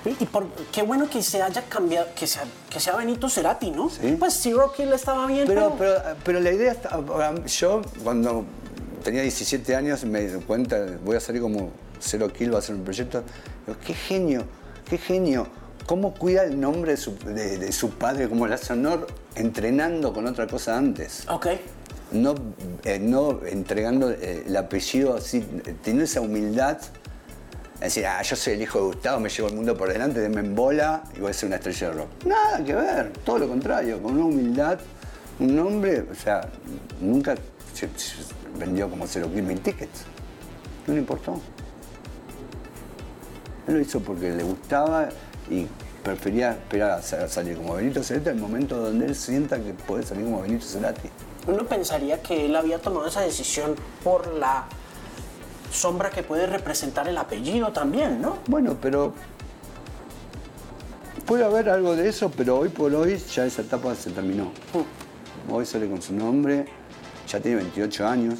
Speaker 1: Y por, qué bueno que se haya cambiado, que sea, que sea Benito Cerati, ¿no?
Speaker 2: Sí.
Speaker 1: Pues Zero Kill estaba bien,
Speaker 2: Pero,
Speaker 1: pero...
Speaker 2: pero, pero la idea está. Yo, cuando tenía 17 años, me di cuenta, voy a salir como Zero Kill, va a ser un proyecto. Digo, qué genio, qué genio. ¿Cómo cuida el nombre de su, de- de su padre, como le hace honor, entrenando con otra cosa antes?
Speaker 1: Ok.
Speaker 2: No, eh, no entregando eh, el apellido así, teniendo esa humildad. Es decir, ah, yo soy el hijo de Gustavo, me llevo el mundo por delante, denme en bola y voy a ser una estrella de rock. Nada que ver, todo lo contrario, con una humildad, un nombre, o sea, nunca se, se vendió como 0 mil tickets. No le importó. Él lo hizo porque le gustaba y prefería esperar a sa- salir como Benito Cerati el momento donde él sienta que puede salir como Benito Cerati.
Speaker 1: Uno pensaría que él había tomado esa decisión por la sombra que puede representar el apellido también, ¿no?
Speaker 2: Bueno, pero puede haber algo de eso, pero hoy por hoy ya esa etapa se terminó. Hoy sale con su nombre, ya tiene 28 años,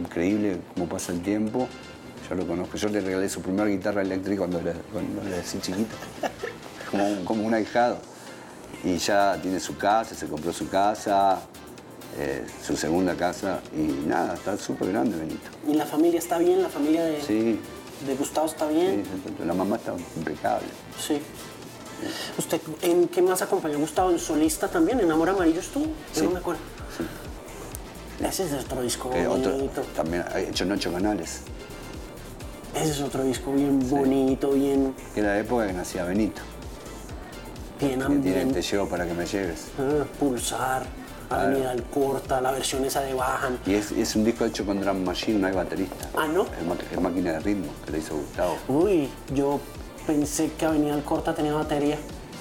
Speaker 2: increíble cómo pasa el tiempo. Yo lo conozco, yo le regalé su primera guitarra eléctrica cuando era, cuando era así chiquito, como un, como un ahijado. Y ya tiene su casa, se compró su casa, eh, su segunda casa, y nada, está súper grande Benito.
Speaker 1: Y la familia está bien, la familia de,
Speaker 2: Sí,
Speaker 1: de Gustavo está
Speaker 2: sí,
Speaker 1: bien.
Speaker 2: la mamá está impecable.
Speaker 1: Sí. ¿Usted en qué más acompañó a Gustavo? ¿En solista también? ¿En Amor Amarillo estuvo?
Speaker 2: Sí.
Speaker 1: no me acuerdo. Ese es otro disco
Speaker 2: Eh, otro,
Speaker 1: bonito.
Speaker 2: también ha hecho en ocho canales.
Speaker 1: Ese es otro disco bien bonito, bien,
Speaker 2: era la época que nacía Benito.
Speaker 1: bien
Speaker 2: tiene Te
Speaker 1: ambiente.
Speaker 2: llevo para que me lleves.
Speaker 1: Ah, Pulsar, Avenida del Corta, la versión esa de Bajan.
Speaker 2: Y es, es un disco hecho con drum machine, no hay baterista.
Speaker 1: Ah, ¿no?
Speaker 2: Es, máquina de ritmo, que le hizo Gustavo.
Speaker 1: Uy, yo pensé que Avenida del Corta tenía batería.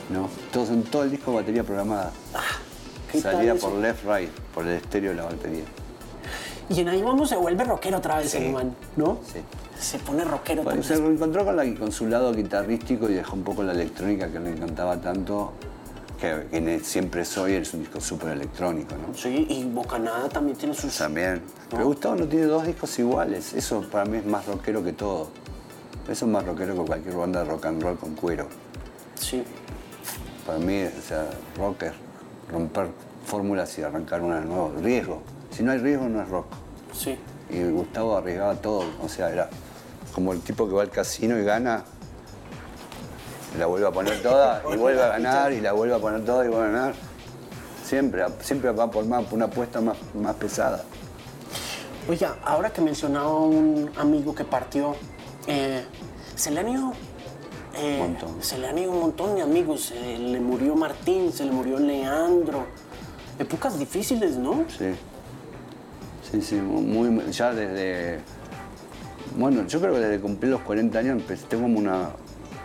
Speaker 2: No, todos, en todo el disco batería programada.
Speaker 1: Ah, ¿qué tal eso?
Speaker 2: por left, right, por el estéreo de la batería.
Speaker 1: Y en ahí vamos se vuelve rockero otra vez
Speaker 2: Sí.
Speaker 1: el man, ¿no?
Speaker 2: Sí.
Speaker 1: Se pone rockero.
Speaker 2: Bueno, se reencontró con, la- con su lado guitarrístico y dejó un poco la electrónica que le encantaba tanto, que, siempre soy, es un disco súper electrónico, ¿no?
Speaker 1: Sí, y Bocanada también tiene sus...
Speaker 2: También. Pero Gustavo no tiene dos discos iguales. Eso para mí es más rockero que todo. Eso es más rockero que cualquier banda de rock and roll con cuero.
Speaker 1: Sí.
Speaker 2: Para mí, o sea, rock es romper fórmulas y arrancar una de nuevo. Riesgo. Si no hay riesgo, no es rock.
Speaker 1: Sí.
Speaker 2: Y Gustavo arriesgaba todo. O sea, era como el tipo que va al casino y gana, la vuelve a poner toda, y vuelve a ganar, y la vuelve a poner toda y vuelve a ganar. Siempre, siempre va por más, una apuesta más, más pesada.
Speaker 1: Oiga, ahora que mencionaba un amigo que partió, eh, se le han ido... eh. Se le han ido un montón de amigos. Se le murió Martín, se le murió Leandro. Épocas difíciles, ¿no?
Speaker 2: Sí. Sí, sí, muy, ya desde. Bueno, yo creo que desde cumplir los 40 años empecé, tengo como una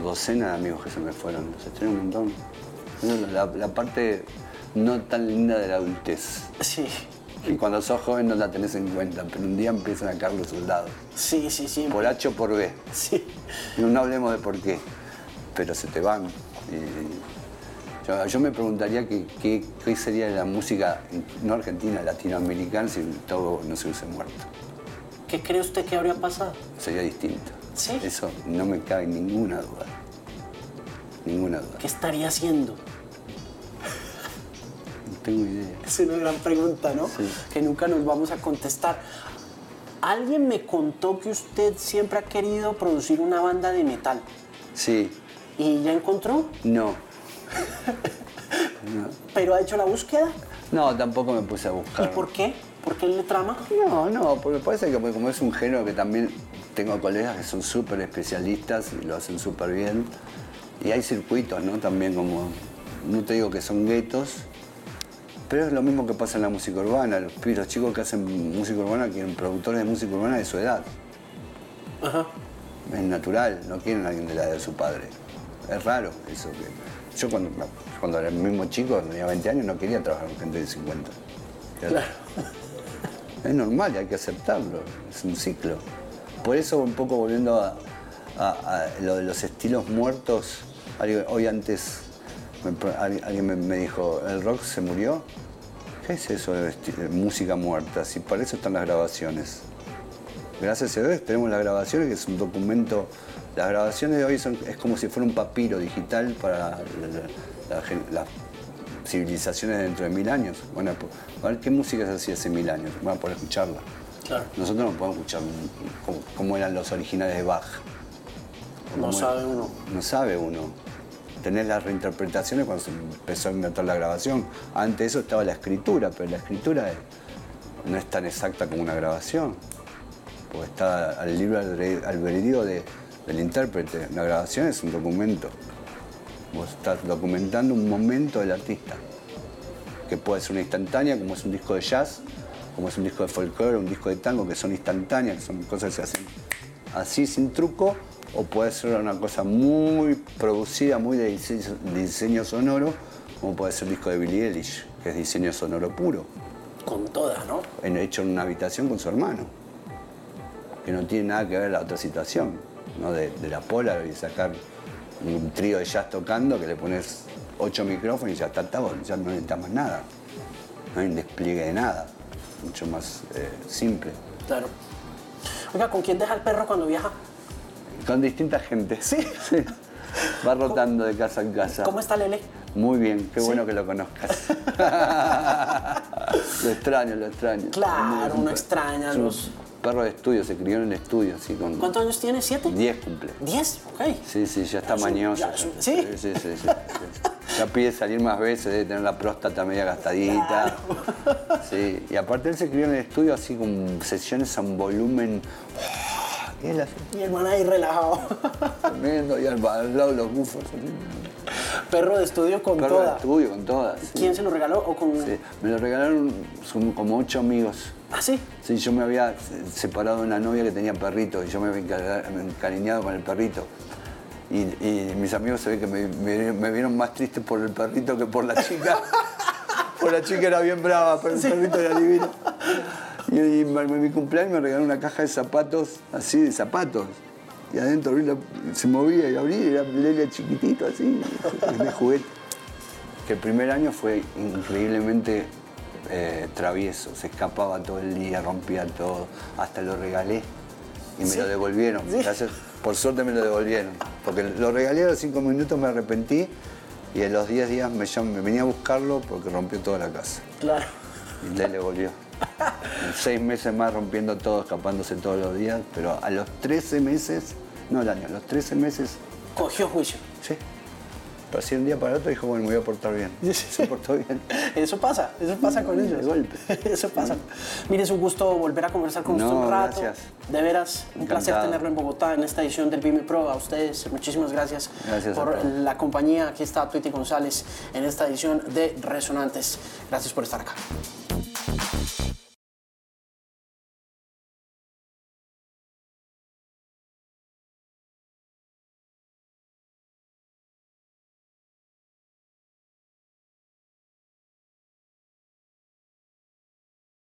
Speaker 2: docena de amigos que se me fueron. Los extraño un montón. La, la parte no tan linda de la adultez.
Speaker 1: Sí.
Speaker 2: Y cuando sos joven no la tenés en cuenta, pero un día empiezan a caer los soldados.
Speaker 1: Sí, sí, sí.
Speaker 2: Por H o por B.
Speaker 1: Sí.
Speaker 2: No, no hablemos de por qué, pero se te van. Y yo, yo me preguntaría qué sería la música, no argentina, latinoamericana, si todo no se hubiese muerto.
Speaker 1: ¿Qué cree usted que habría pasado?
Speaker 2: Sería distinto.
Speaker 1: Sí.
Speaker 2: Eso no me cabe ninguna duda. Ninguna duda.
Speaker 1: ¿Qué estaría haciendo?
Speaker 2: No tengo idea.
Speaker 1: Es una gran pregunta, ¿no?
Speaker 2: Sí.
Speaker 1: Que nunca nos vamos a contestar. Alguien me contó que usted siempre ha querido producir una banda de metal.
Speaker 2: Sí,
Speaker 1: ¿Y ya encontró?
Speaker 2: no.
Speaker 1: ¿Pero ha hecho la búsqueda?
Speaker 2: No, tampoco me puse a
Speaker 1: ¿Y
Speaker 2: buscar.
Speaker 1: por qué? ¿Por qué le trama?
Speaker 2: No, no, porque parece que como- es un género que también tengo colegas que son súper especialistas y lo hacen súper bien. Y hay circuitos, ¿no? También como, no te digo que son guetos, pero es lo mismo que pasa en la música urbana. Los, los chicos que hacen música urbana quieren productores de música urbana de su edad.
Speaker 1: Ajá.
Speaker 2: Es natural, no quieren a alguien de la edad de su padre. Es raro eso. Que... Yo cuando, cuando era el mismo chico, tenía 20 años, no quería trabajar con gente de 50.
Speaker 1: Claro.
Speaker 2: Es normal, hay que aceptarlo, es un ciclo. Por eso, un poco volviendo a, a- a lo de los estilos muertos, hoy antes me alguien me, me dijo, ¿el rock se murió? ¿Qué es eso de música muerta? Si para eso están las grabaciones. Gracias a Dios tenemos las grabaciones, que es un documento Las grabaciones de hoy son, es como si fuera un papiro digital para la- la- la- las civilizaciones dentro de mil años. Bueno, pues, a ver qué música se hacía hace mil años, van a poder escucharla.
Speaker 1: Claro.
Speaker 2: Nosotros no podemos escuchar cómo, cómo eran los originales de Bach.
Speaker 1: No sabe uno.
Speaker 2: No sabe uno. Tenés las reinterpretaciones cuando se empezó a inventar la grabación. Antes de eso estaba la escritura, pero la escritura es- no es tan exacta como una grabación. Porque está al albedrío- albedrío de- del intérprete. La grabación es un documento. Vos estás documentando un momento del artista. Que puede ser una instantánea, como es un disco de jazz, como es un disco de folclore, un disco de tango, que son instantáneas, que son cosas que se hacen así sin truco, o puede ser una cosa muy producida, muy de diseño, de diseño sonoro, como puede ser el disco de Billie Eilish, que es diseño sonoro puro,
Speaker 1: Con toda, ¿no?
Speaker 2: hecho en una habitación con su hermano, que no tiene nada que ver la otra situación, ¿no? de, de la Polar y sacar un trío de jazz tocando que le pones ocho micrófonos y ya está, está, ya no necesitas más nada, no hay un despliegue de nada, mucho más eh, simple.
Speaker 1: Claro. Oiga, ¿con quién deja el perro cuando viaja?
Speaker 2: Con distinta gente.
Speaker 1: Sí.
Speaker 2: Va rotando de casa en casa.
Speaker 1: ¿Cómo está Lele?
Speaker 2: Muy bien, qué
Speaker 1: Sí.
Speaker 2: bueno que lo conozcas. lo extraño, lo extraño.
Speaker 1: Claro, uno extraña los-
Speaker 2: Perro de estudio, se crió en el estudio, así con
Speaker 1: ¿Cuántos años tiene? ¿Siete?
Speaker 2: 10 cumple.
Speaker 1: ¿Diez? Ok.
Speaker 2: Sí, sí, ya está
Speaker 1: un-
Speaker 2: mañoso.
Speaker 1: Sí,
Speaker 2: sí, sí, sí. Ya pide salir más veces, debe tener la próstata media gastadita. Sí, y aparte él se crió en el estudio así con sesiones a un volumen. Y él así,
Speaker 1: Y el man ahí relajado.
Speaker 2: tremendo, y al, al lado los bufos.
Speaker 1: perro de estudio con
Speaker 2: Perro de estudio con todas. sí.
Speaker 1: ¿Quién se lo regaló? ¿O con...
Speaker 2: Sí, me lo regalaron como ocho amigos.
Speaker 1: ¿Ah, sí?
Speaker 2: Sí, yo me había separado de una novia que tenía perrito y yo me había encar- encariñado con el perrito. Y, y mis amigos se ve que me, me- me vieron más triste por el perrito que por la chica. por la chica era bien brava, pero el perrito era divino. Y, en mi cumpleaños me regalaron una caja de zapatos, así de zapatos. Y adentro abrí la- se movía y abrí y era Lele chiquitito, así, de juguete que el primer año fue increíblemente eh, travieso, se escapaba todo el día, rompía todo, hasta lo regalé y me
Speaker 1: Sí.
Speaker 2: lo devolvieron.
Speaker 1: Sí.
Speaker 2: Gracias, por suerte me lo devolvieron, porque lo regalé a los cinco minutos, me arrepentí y en los 10 días me, llam- me venía a buscarlo porque rompió toda la casa
Speaker 1: Claro.
Speaker 2: y le devolvió. Seis meses más rompiendo todo, escapándose todos los días, pero a los 13 meses, no el año, a los 13 meses
Speaker 1: Cogió juicio.
Speaker 2: Sí. Pero así un día para otro dijo, bueno, me voy a portar bien. Se portó bien.
Speaker 1: Eso pasa, eso pasa con ellos.
Speaker 2: De golpe.
Speaker 1: Eso pasa. Mire, es un gusto volver a conversar con usted un rato.
Speaker 2: gracias.
Speaker 1: De veras, un placer tenerlo en Bogotá en esta edición del Vime Pro. A ustedes, muchísimas gracias, por la compañía. Aquí está Twitty González en esta edición de Resonantes. Gracias por estar acá.